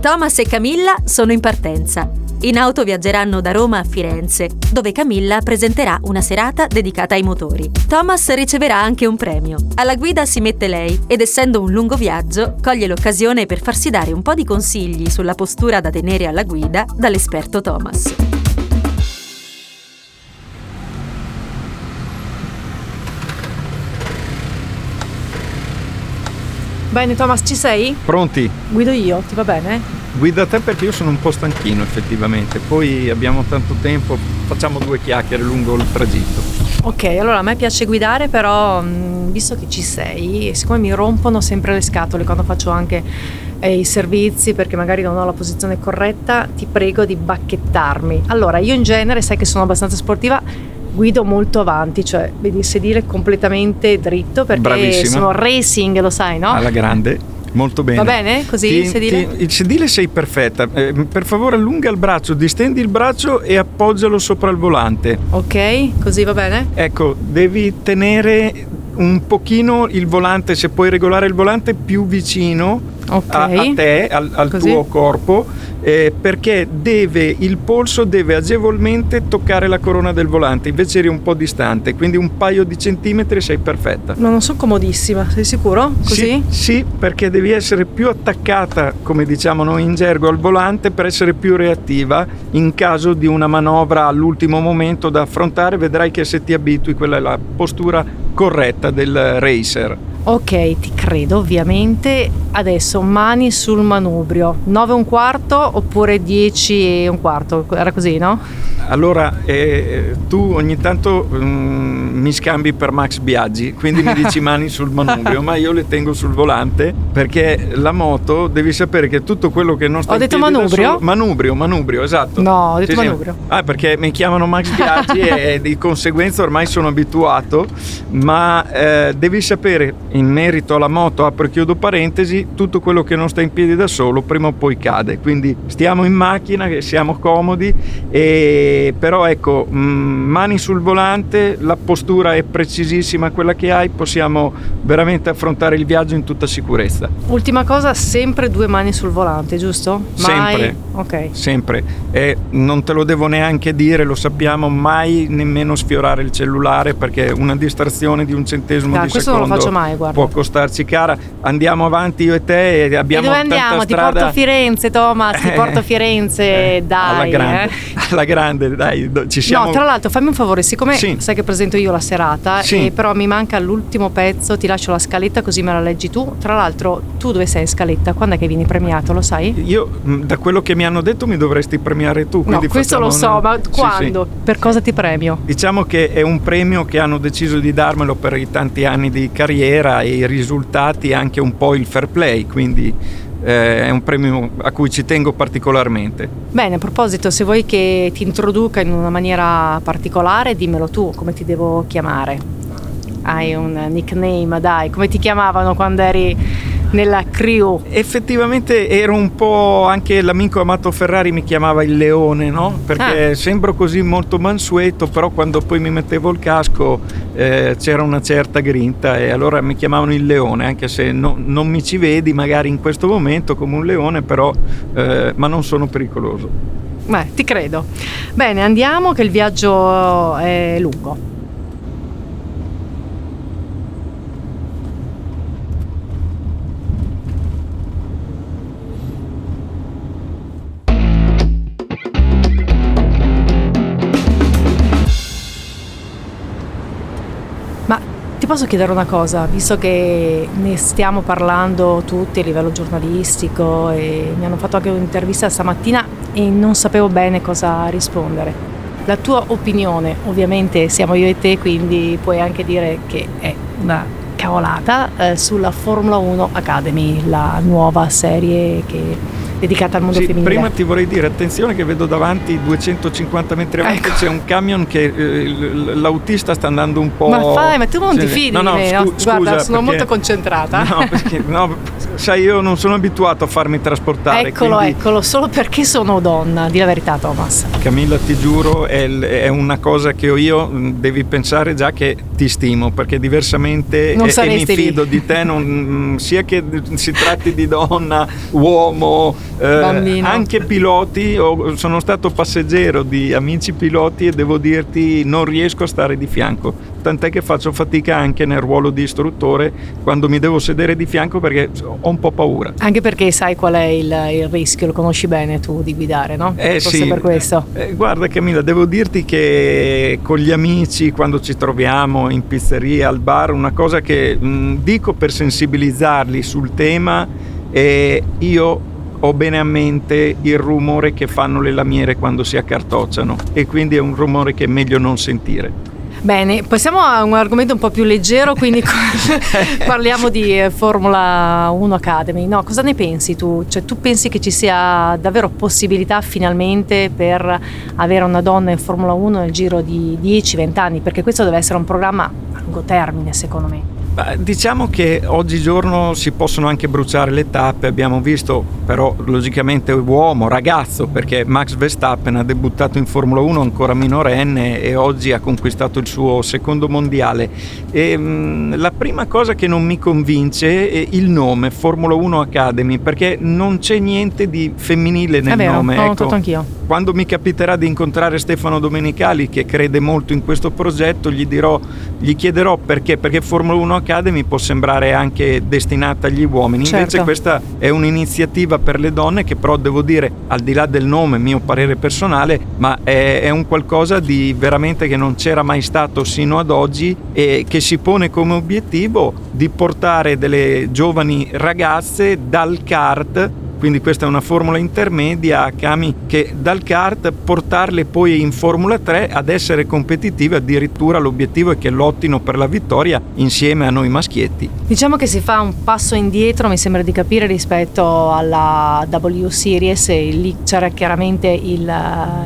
Thomas e Camilla sono in partenza. In auto viaggeranno da Roma a Firenze, dove Camilla presenterà una serata dedicata ai motori. Thomas riceverà anche un premio. Alla guida si mette lei ed essendo un lungo viaggio, coglie l'occasione per farsi dare un po' di consigli sulla postura da tenere alla guida dall'esperto Thomas. Bene Thomas, ci sei? Pronti? Guido io, ti va bene? Guida te perché io sono un po' stanchino effettivamente, poi abbiamo tanto tempo, facciamo due chiacchiere lungo il tragitto. Ok, allora a me piace guidare, però mh, visto che ci sei, siccome mi rompono sempre le scatole quando faccio anche eh, i servizi perché magari non ho la posizione corretta, ti prego di bacchettarmi. Allora, io in genere sai che sono abbastanza sportiva, guido molto avanti, cioè vedi il sedile completamente dritto perché Bravissima. sono racing, lo sai, no? Alla grande, molto bene. Va bene così Ti- il sedile? ti- il sedile sei perfetta, Eh, per favore allunga il braccio, distendi il braccio e appoggialo sopra il volante. Ok, così va bene? Ecco, devi tenere un pochino il volante, se puoi regolare il volante più vicino Ok. a, a te, al, al tuo corpo, eh, perché deve, il polso deve agevolmente toccare la corona del volante, invece eri un po' distante, quindi un paio di centimetri sei perfetta. No, non sono comodissima, sei sicuro? Così? Sì, sì, perché devi essere più attaccata, come diciamo noi in gergo, al volante per essere più reattiva in caso di una manovra all'ultimo momento da affrontare. Vedrai che se ti abitui, quella è la postura corretta del racer. Ok, ti credo ovviamente. Adesso mani sul manubrio. 9 e un quarto oppure 10 e un quarto? Era così, no? Allora, eh, tu ogni tanto mm, mi scambi per Max Biaggi, quindi mi dici mani sul manubrio, ma io le tengo sul volante perché la moto devi sapere che tutto quello che non sta Ho detto manubrio? solo- manubrio, manubrio, esatto. No, ho detto manubrio. Ah, perché mi chiamano Max Biaggi e di conseguenza ormai sono abituato, ma eh, devi sapere in merito alla moto, apro e chiudo parentesi, tutto quello che non sta in piedi da solo prima o poi cade. Quindi stiamo in macchina, che siamo comodi, e, però ecco, mh, mani sul volante, la postura è precisissima quella che hai, possiamo veramente affrontare il viaggio in tutta sicurezza. Ultima cosa, sempre due mani sul volante, giusto? Mai? Sempre. Ok. Sempre. E non te lo devo neanche dire, lo sappiamo, mai nemmeno sfiorare il cellulare perché una distrazione di un centesimo Ah, di questo non lo secondo faccio mai, guarda. Può costarci cara. Andiamo avanti io e te e E abbiamo dove tanta andiamo? Ti strada. porto a Firenze, Thomas, ti Eh, porto Firenze, eh, dai. alla grande, eh. alla grande, dai, ci siamo. No, tra l'altro fammi un favore, siccome Sì. sai che presento io la serata, Sì. e però mi manca l'ultimo pezzo, ti lascio la scaletta così me la leggi tu. Tra l'altro, tu dove sei in scaletta? Quando è che vieni premiato, lo sai? Io, mh, da quello che mi hanno detto, mi dovresti premiare tu. No, questo lo so, una- ma Sì, sì. quando? Per cosa ti premio? Diciamo che è un premio che hanno deciso di darmelo per i tanti anni di carriera e i risultati anche un po' il fair play, quindi eh, è un premio a cui ci tengo particolarmente. Bene, a proposito, se vuoi che ti introduca in una maniera particolare, dimmelo tu, come ti devo chiamare? Hai un nickname, dai, come ti chiamavano quando eri nella crew? Effettivamente ero un po' anche l'amico Amato Ferrari mi chiamava il leone, no? Perché Ah. sembro così molto mansueto, però quando poi mi mettevo il casco eh, c'era una certa grinta e allora mi chiamavano il leone, anche se no- non mi ci vedi magari in questo momento come un leone, però eh, ma non sono pericoloso. Beh, ti credo. Bene, andiamo che il viaggio è lungo. Posso chiedere una cosa, visto che ne stiamo parlando tutti a livello giornalistico e mi hanno fatto anche un'intervista stamattina e non sapevo bene cosa rispondere. La tua opinione, ovviamente siamo io e te, quindi puoi anche dire che è una cavolata eh, sulla Formula 1 Academy, la nuova serie che dedicata al mondo Sì, femminile. prima ti vorrei dire, attenzione che vedo davanti 250 metri avanti Ecco. c'è un camion che eh, l'autista sta andando un po'... Ma fai, ma tu non ti fidi no, no, di me, no? scu- Guarda, scusa, sono perché- molto concentrata. No, perché, no, sai, io non sono abituato a farmi trasportare. Eccolo, quindi, eccolo, solo perché sono donna, di la verità Thomas. Camilla, ti giuro, è, è una cosa che ho io, mh, devi pensare già che ti stimo, perché diversamente Non e- e, mi saresti lì. fido di te, non- mh, sia che si tratti di donna, uomo, eh, anche piloti, sono stato passeggero di amici piloti e devo dirti non riesco a stare di fianco, tant'è che faccio fatica anche nel ruolo di istruttore quando mi devo sedere di fianco perché ho un po' paura. Anche perché sai qual è il, il rischio, lo conosci bene tu di guidare, no? Eh Forse sì, per questo. Eh, guarda Camilla, devo dirti che con gli amici quando ci troviamo in pizzeria, al bar, una cosa che mh, dico per sensibilizzarli sul tema è io ho bene a mente il rumore che fanno le lamiere quando si accartocciano e quindi è un rumore che è meglio non sentire. Bene, passiamo a un argomento un po' più leggero, quindi parliamo di eh, Formula 1 Academy. No, cosa ne pensi tu? Cioè, tu pensi che ci sia davvero possibilità finalmente per avere una donna in Formula 1 nel giro di 10-20 anni? Perché questo deve essere un programma a lungo termine, secondo me. Diciamo che oggigiorno si possono anche bruciare le tappe, abbiamo visto però logicamente uomo, ragazzo, perché Max Verstappen ha debuttato in Formula 1 ancora minorenne e oggi ha conquistato il suo secondo mondiale. E, mh, mm, la prima cosa che non mi convince è il nome Formula 1 Academy, perché non c'è niente di femminile nel è vero, nome. L'ho ecco, notato anch'io. Quando mi capiterà di incontrare Stefano Domenicali, che crede molto in questo progetto, gli, dirò, gli chiederò perché, perché Formula 1 Academy può sembrare anche destinata agli uomini, certo. invece questa è un'iniziativa per le donne che però devo dire, al di là del nome, mio parere personale, ma è, è un qualcosa di veramente che non c'era mai stato sino ad oggi e che si pone come obiettivo di portare delle giovani ragazze dal kart quindi questa è una formula intermedia, Kami, che dal kart portarle poi in Formula 3 ad essere competitive, addirittura l'obiettivo è che lottino per la vittoria insieme a noi maschietti. Diciamo che si fa un passo indietro, mi sembra di capire, rispetto alla W Series e lì c'era chiaramente il,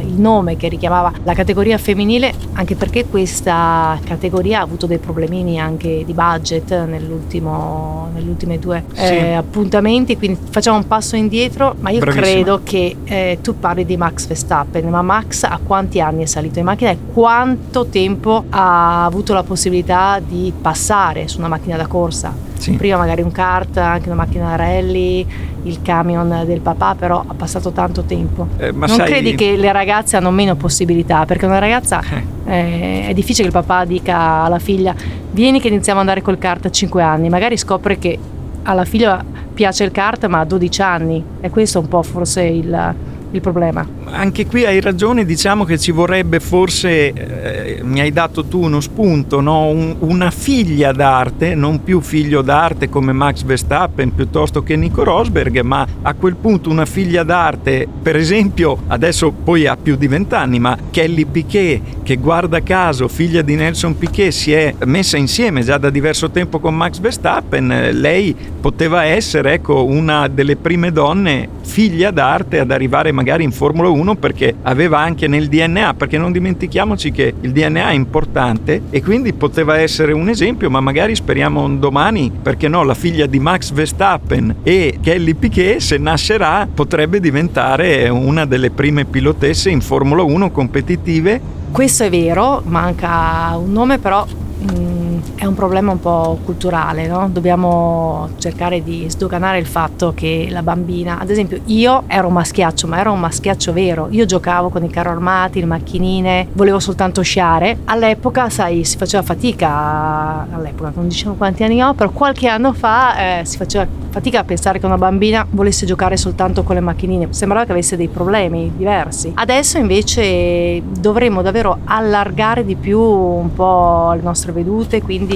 il nome che richiamava la categoria femminile, anche perché questa categoria ha avuto dei problemini anche di budget nell'ultimo, negli ultimi due sì. eh, appuntamenti, quindi facciamo un passo indietro indietro, ma io Bravissima. credo che eh, tu parli di Max Verstappen, ma Max a quanti anni è salito in macchina e quanto tempo ha avuto la possibilità di passare su una macchina da corsa? Sì. Prima magari un kart, anche una macchina da rally, il camion del papà, però ha passato tanto tempo. Eh, non sai... credi che le ragazze hanno meno possibilità? Perché una ragazza eh. Eh, è difficile che il papà dica alla figlia vieni che iniziamo ad andare col kart a 5 anni, magari scopre che alla figlia piace il kart ma ha 12 anni e questo è un po' forse il, il problema. Anche qui hai ragione, diciamo che ci vorrebbe forse, eh, mi hai dato tu uno spunto, no? Un, una figlia d'arte, non più figlio d'arte come Max Verstappen piuttosto che Nico Rosberg, ma a quel punto una figlia d'arte, per esempio, adesso poi ha più di vent'anni, ma Kelly Piquet, che guarda caso, figlia di Nelson Piquet, si è messa insieme già da diverso tempo con Max Verstappen, lei poteva essere ecco, una delle prime donne figlia d'arte ad arrivare magari in Formula 1 perché aveva anche nel DNA, perché non dimentichiamoci che il DNA è importante e quindi poteva essere un esempio, ma magari speriamo un domani, perché no, la figlia di Max Verstappen e Kelly Piquet, se nascerà, potrebbe diventare una delle prime pilotesse in Formula 1 competitive. Questo è vero, manca un nome però... Mm è un problema un po' culturale, no? dobbiamo cercare di sdoganare il fatto che la bambina, ad esempio io ero un maschiaccio, ma ero un maschiaccio vero, io giocavo con i carro armati, le macchinine, volevo soltanto sciare, all'epoca sai si faceva fatica, all'epoca non diciamo quanti anni ho, però qualche anno fa eh, si faceva fatica a pensare che una bambina volesse giocare soltanto con le macchinine, sembrava che avesse dei problemi diversi. Adesso invece dovremmo davvero allargare di più un po' le nostre vedute, quindi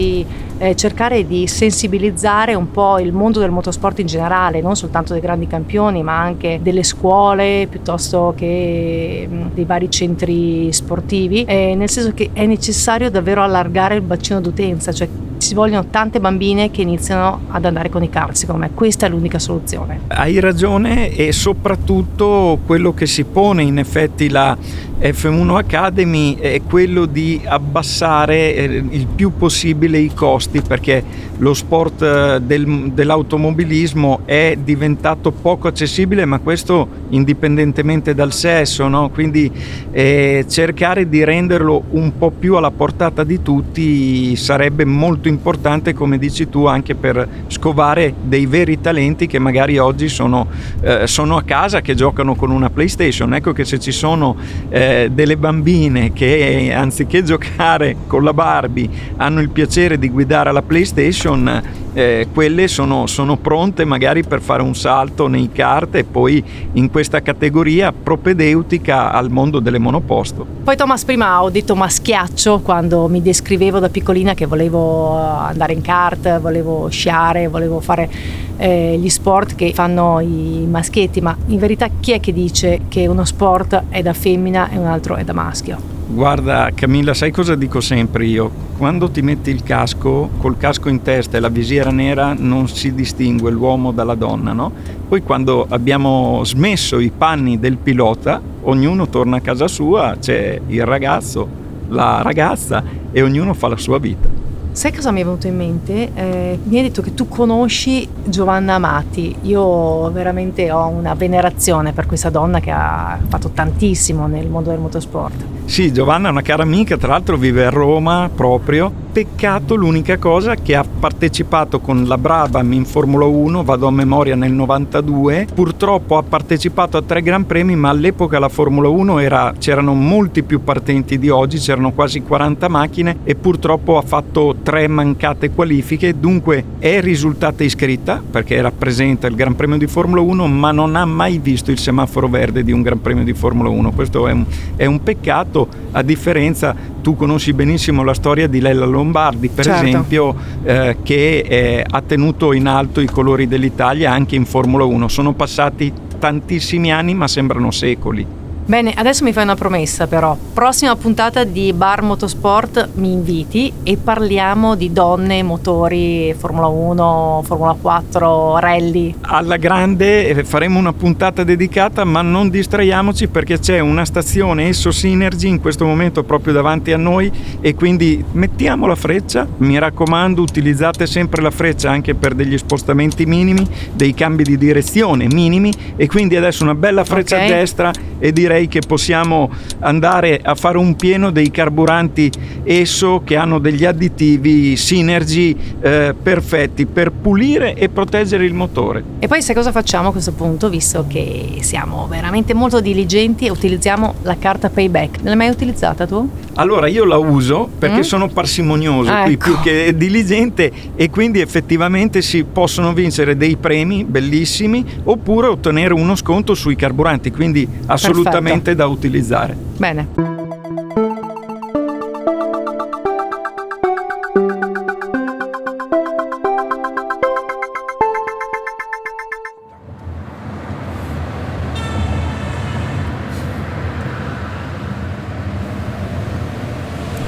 eh, cercare di sensibilizzare un po' il mondo del motorsport in generale, non soltanto dei grandi campioni, ma anche delle scuole piuttosto che mh, mm, dei vari centri sportivi, eh, nel senso che è necessario davvero allargare il bacino d'utenza, cioè ci vogliono tante bambine che iniziano ad andare con i kart, secondo me questa è l'unica soluzione. Hai ragione e soprattutto quello che si pone in effetti la F1 Academy è quello di abbassare eh, il più possibile i costi perché lo sport eh, del, dell'automobilismo è diventato poco accessibile ma questo indipendentemente dal sesso, no? quindi eh, cercare di renderlo un po' più alla portata di tutti sarebbe molto molto importante, come dici tu, anche per scovare dei veri talenti che magari oggi sono, eh, sono a casa, che giocano con una PlayStation. Ecco che se ci sono eh, delle bambine che anziché giocare con la Barbie hanno il piacere di guidare la PlayStation, eh, quelle sono, sono, pronte magari per fare un salto nei kart e poi in questa categoria propedeutica al mondo delle monoposto. Poi Thomas prima ho detto maschiaccio quando mi descrivevo da piccolina che volevo andare in kart, volevo sciare, volevo fare eh, gli sport che fanno i maschietti, ma in verità chi è che dice che uno sport è da femmina e un altro è da maschio? Guarda Camilla, sai cosa dico sempre io? Quando ti metti il casco, col casco in testa e la visiera nera non si distingue l'uomo dalla donna, no? Poi quando abbiamo smesso i panni del pilota, ognuno torna a casa sua, c'è il ragazzo, la ragazza e ognuno fa la sua vita. Sai cosa mi è venuto in mente? Eh, mi hai detto che tu conosci Giovanna Amati. Io veramente ho una venerazione per questa donna che ha fatto tantissimo nel mondo del motorsport. Sì, Giovanna è una cara amica, tra l'altro vive a Roma proprio. Peccato l'unica cosa che ha partecipato con la Brabham in Formula 1, vado a memoria nel 92. Purtroppo ha partecipato a tre Gran Premi, ma all'epoca la Formula 1 era, c'erano molti più partenti di oggi, c'erano quasi 40 macchine e purtroppo ha fatto tre mancate qualifiche, dunque è risultata iscritta perché era presente al Gran Premio di Formula 1, ma non ha mai visto il semaforo verde di un Gran Premio di Formula 1. Questo è un, è un peccato, a differenza, tu conosci benissimo la storia di Lella Lombardi, per certo. esempio, eh, che eh, ha tenuto in alto i colori dell'Italia anche in Formula 1. Sono passati tantissimi anni, ma sembrano secoli. Bene, adesso mi fai una promessa però. Prossima puntata di Bar Motorsport mi inviti e parliamo di donne, motori, Formula 1, Formula 4, rally. Alla grande eh, faremo una puntata dedicata, ma non distraiamoci perché c'è una stazione Esso Synergy in questo momento proprio davanti a noi e quindi mettiamo la freccia. Mi raccomando, utilizzate sempre la freccia anche per degli spostamenti minimi, dei cambi di direzione minimi e quindi adesso una bella freccia okay. a destra e direi direi che possiamo andare a fare un pieno dei carburanti ESSO che hanno degli additivi Synergy eh, perfetti per pulire e proteggere il motore. E poi sai cosa facciamo a questo punto, visto che siamo veramente molto diligenti e utilizziamo la carta payback? Non l'hai mai utilizzata tu? Allora io la uso perché mm? sono parsimonioso, ah, ecco. più che diligente e quindi effettivamente si possono vincere dei premi bellissimi oppure ottenere uno sconto sui carburanti, quindi assolutamente sicuramente da utilizzare. Bene.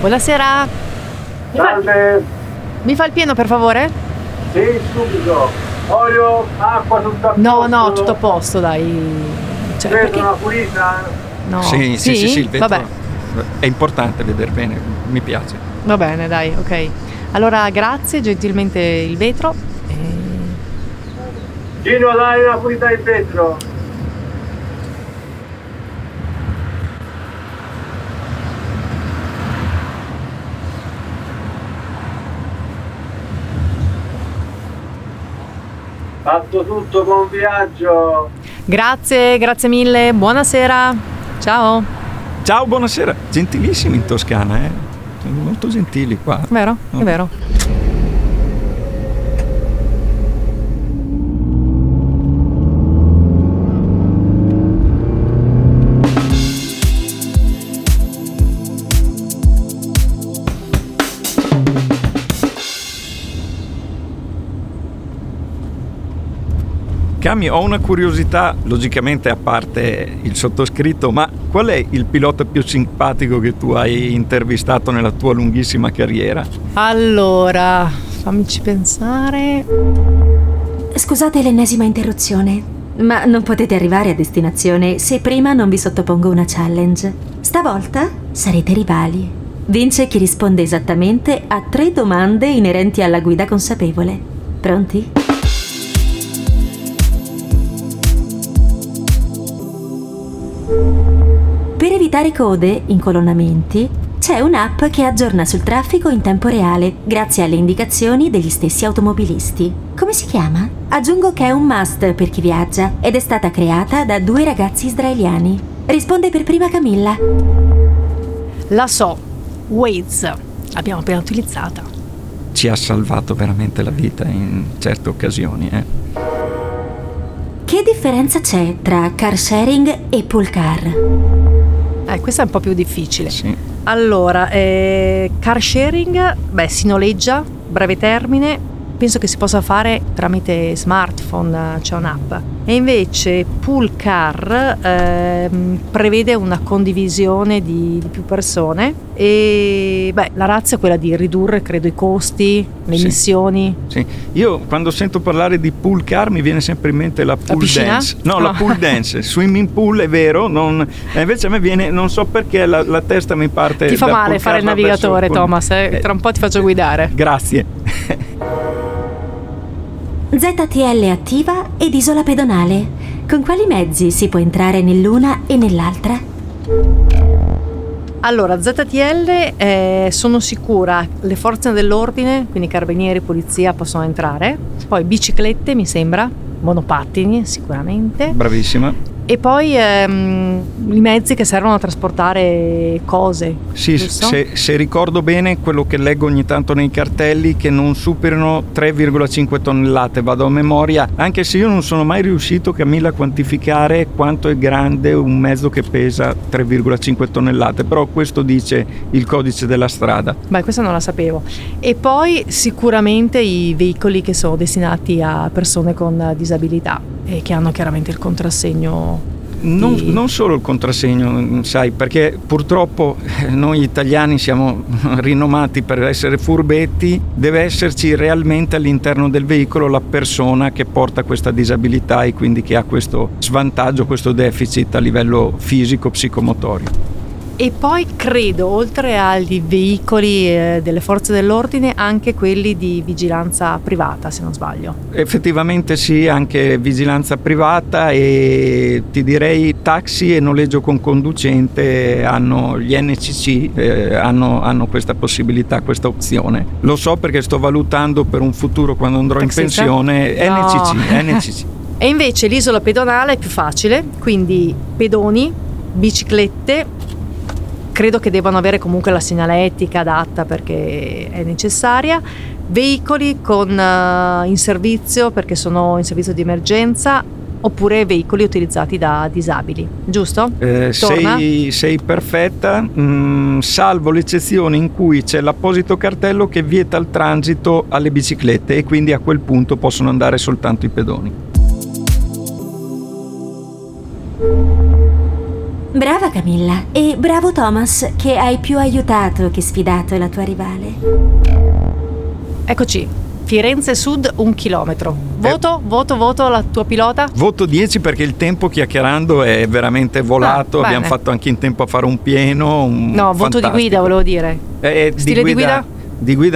Buonasera. Salve. Mi fa il pieno per favore? Sì, subito. Olio, acqua, tutto a posto. No, no, tutto a posto, dai. Cioè, perché... una pulita? No. Sì, sì, sì, sì, il vetro Vabbè. è importante vedere bene, mi piace. Va bene, dai, ok. Allora, grazie gentilmente il vetro. E... Gino, dai una pulita il vetro. Fatto tutto, buon viaggio! Grazie, grazie mille, buonasera. Ciao. Ciao, buonasera. Gentilissimi in Toscana, eh? Molto gentili qua. Vero, no? è vero. Cami, ho una curiosità, logicamente a parte il sottoscritto, ma qual è il pilota più simpatico che tu hai intervistato nella tua lunghissima carriera? Allora, fammici pensare. Scusate l'ennesima interruzione, ma non potete arrivare a destinazione se prima non vi sottopongo una challenge. Stavolta sarete rivali. Vince chi risponde esattamente a tre domande inerenti alla guida consapevole. Pronti? Per evitare code, incolonnamenti, c'è un'app che aggiorna sul traffico in tempo reale, grazie alle indicazioni degli stessi automobilisti. Come si chiama? Aggiungo che è un must per chi viaggia ed è stata creata da due ragazzi israeliani. Risponde per prima Camilla. La so, Waze. L'abbiamo appena utilizzata. Ci ha salvato veramente la vita in certe occasioni. Eh. Che differenza c'è tra car sharing e pool car? Eh, questa è un po' più difficile. Sì. Allora, eh, car sharing, beh, si noleggia, breve termine, penso che si possa fare tramite smartphone, c'è un'app. E invece Pool Car ehm, prevede una condivisione di, di, più persone e beh, la razza è quella di ridurre, credo, i costi, le Sì. emissioni. Sì. Io quando sento parlare di pool car mi viene sempre in mente la pool piscina? dance. No, la No. pool dance. Swimming pool è vero, non- e invece a me viene, non so perché la, la testa mi parte. Ti fa male fare il verso navigatore, pool- Thomas, eh? Eh, tra un po' ti faccio guidare. Grazie. ZTL attiva ed isola pedonale. Con quali mezzi si può entrare nell'una e nell'altra? Allora, ZTL eh, sono sicura, le forze dell'ordine, quindi carabinieri, polizia possono entrare, poi biciclette mi sembra, monopattini sicuramente, Bravissima. E poi ehm, i mezzi che servono a trasportare cose. Sì, se, se ricordo bene quello che leggo ogni tanto nei cartelli che non superino 3,5 tonnellate, vado a memoria, anche se io non sono mai riuscito Camilla a quantificare quanto è grande un mezzo che pesa 3,5 tonnellate, però questo dice il codice della strada. Beh, questa non la sapevo. E poi sicuramente i veicoli che sono destinati a persone con disabilità e che hanno chiaramente il contrassegno. Non, non solo il contrassegno, sai, perché purtroppo eh, noi italiani siamo rinomati per essere furbetti, deve esserci realmente all'interno del veicolo la persona che porta questa disabilità e quindi che ha questo svantaggio, questo deficit a livello fisico, psicomotorio. E poi credo, oltre agli veicoli eh, delle forze dell'ordine, anche quelli di vigilanza privata, se non sbaglio. Effettivamente sì, anche vigilanza privata e ti direi taxi e noleggio con conducente hanno gli NCC eh, hanno, hanno questa possibilità, questa opzione. Lo so perché sto valutando per un futuro quando andrò Taxista? in pensione No. NCC, NCC. E invece l'isola pedonale è più facile, quindi pedoni, biciclette, credo che debbano avere comunque la segnaletica adatta perché è necessaria, veicoli con, eh, in servizio perché sono in servizio di emergenza oppure veicoli utilizzati da disabili, giusto? Eh, sei, sei perfetta, mm, salvo l'eccezione in cui c'è l'apposito cartello che vieta il transito alle biciclette e quindi a quel punto possono andare soltanto i pedoni. Brava Camilla e bravo Thomas che hai più aiutato che sfidato la tua rivale. Eccoci, Firenze Sud un chilometro. Voto, voto, voto la tua pilota? Voto 10 perché il tempo chiacchierando è veramente volato, Ah, abbiamo fatto anche in tempo a fare un pieno. un No, voto di fantastico. guida volevo dire. Eh, Stile di guida? di guida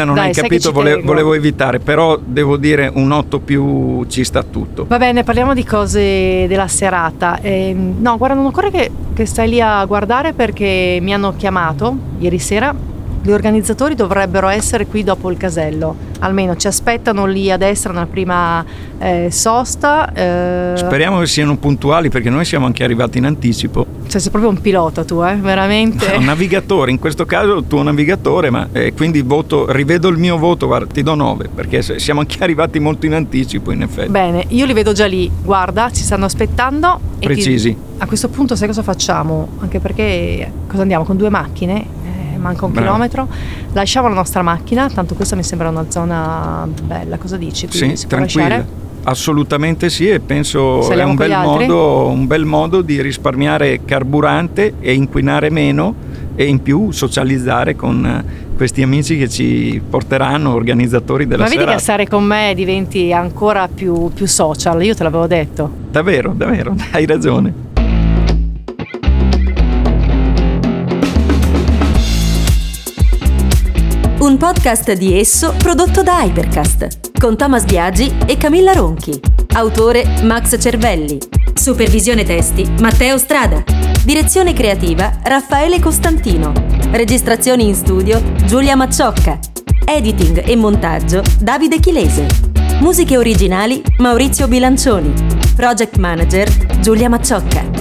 non Dai, hai capito, vole- volevo evitare, però devo dire un 8 più ci sta tutto. Va bene, parliamo di cose della serata. Ehm, no, guarda, non occorre che, che stai lì a guardare perché mi hanno chiamato ieri sera. Gli organizzatori dovrebbero essere qui dopo il casello, almeno ci aspettano lì a destra nella prima eh, sosta. eh, Speriamo che siano puntuali perché noi siamo anche arrivati in anticipo. Cioè, sei proprio un pilota tu, eh? Veramente. Un navigatore, in questo caso il tuo navigatore, ma eh, quindi voto, rivedo il mio voto, guarda, ti do 9 perché siamo anche arrivati molto in anticipo in effetti. Bene, io li vedo già lì, guarda, ci stanno aspettando. e ti- Precisi. a questo punto sai cosa facciamo? Anche perché cosa andiamo con due macchine? Manca un Bravo. chilometro. Lasciamo la nostra macchina, tanto questa mi sembra una zona bella, cosa dici? Quindi Sì, tranquilla. lasciare? Assolutamente sì e penso è Saliamo un con bel, modo, un bel modo di risparmiare carburante e inquinare meno e in più socializzare con eh, questi amici che ci porteranno, organizzatori della Ma vedi serata. che stare con me diventi ancora più, più social, io te l'avevo detto. Davvero, davvero, hai ragione. Un podcast di esso prodotto da Hypercast con Thomas Biagi e Camilla Ronchi. Autore Max Cervelli. Supervisione testi Matteo Strada. Direzione creativa Raffaele Costantino. Registrazioni in studio Giulia Macciocca. Editing e montaggio Davide Chilese. Musiche originali Maurizio Bilancioni. Project Manager Giulia Macciocca.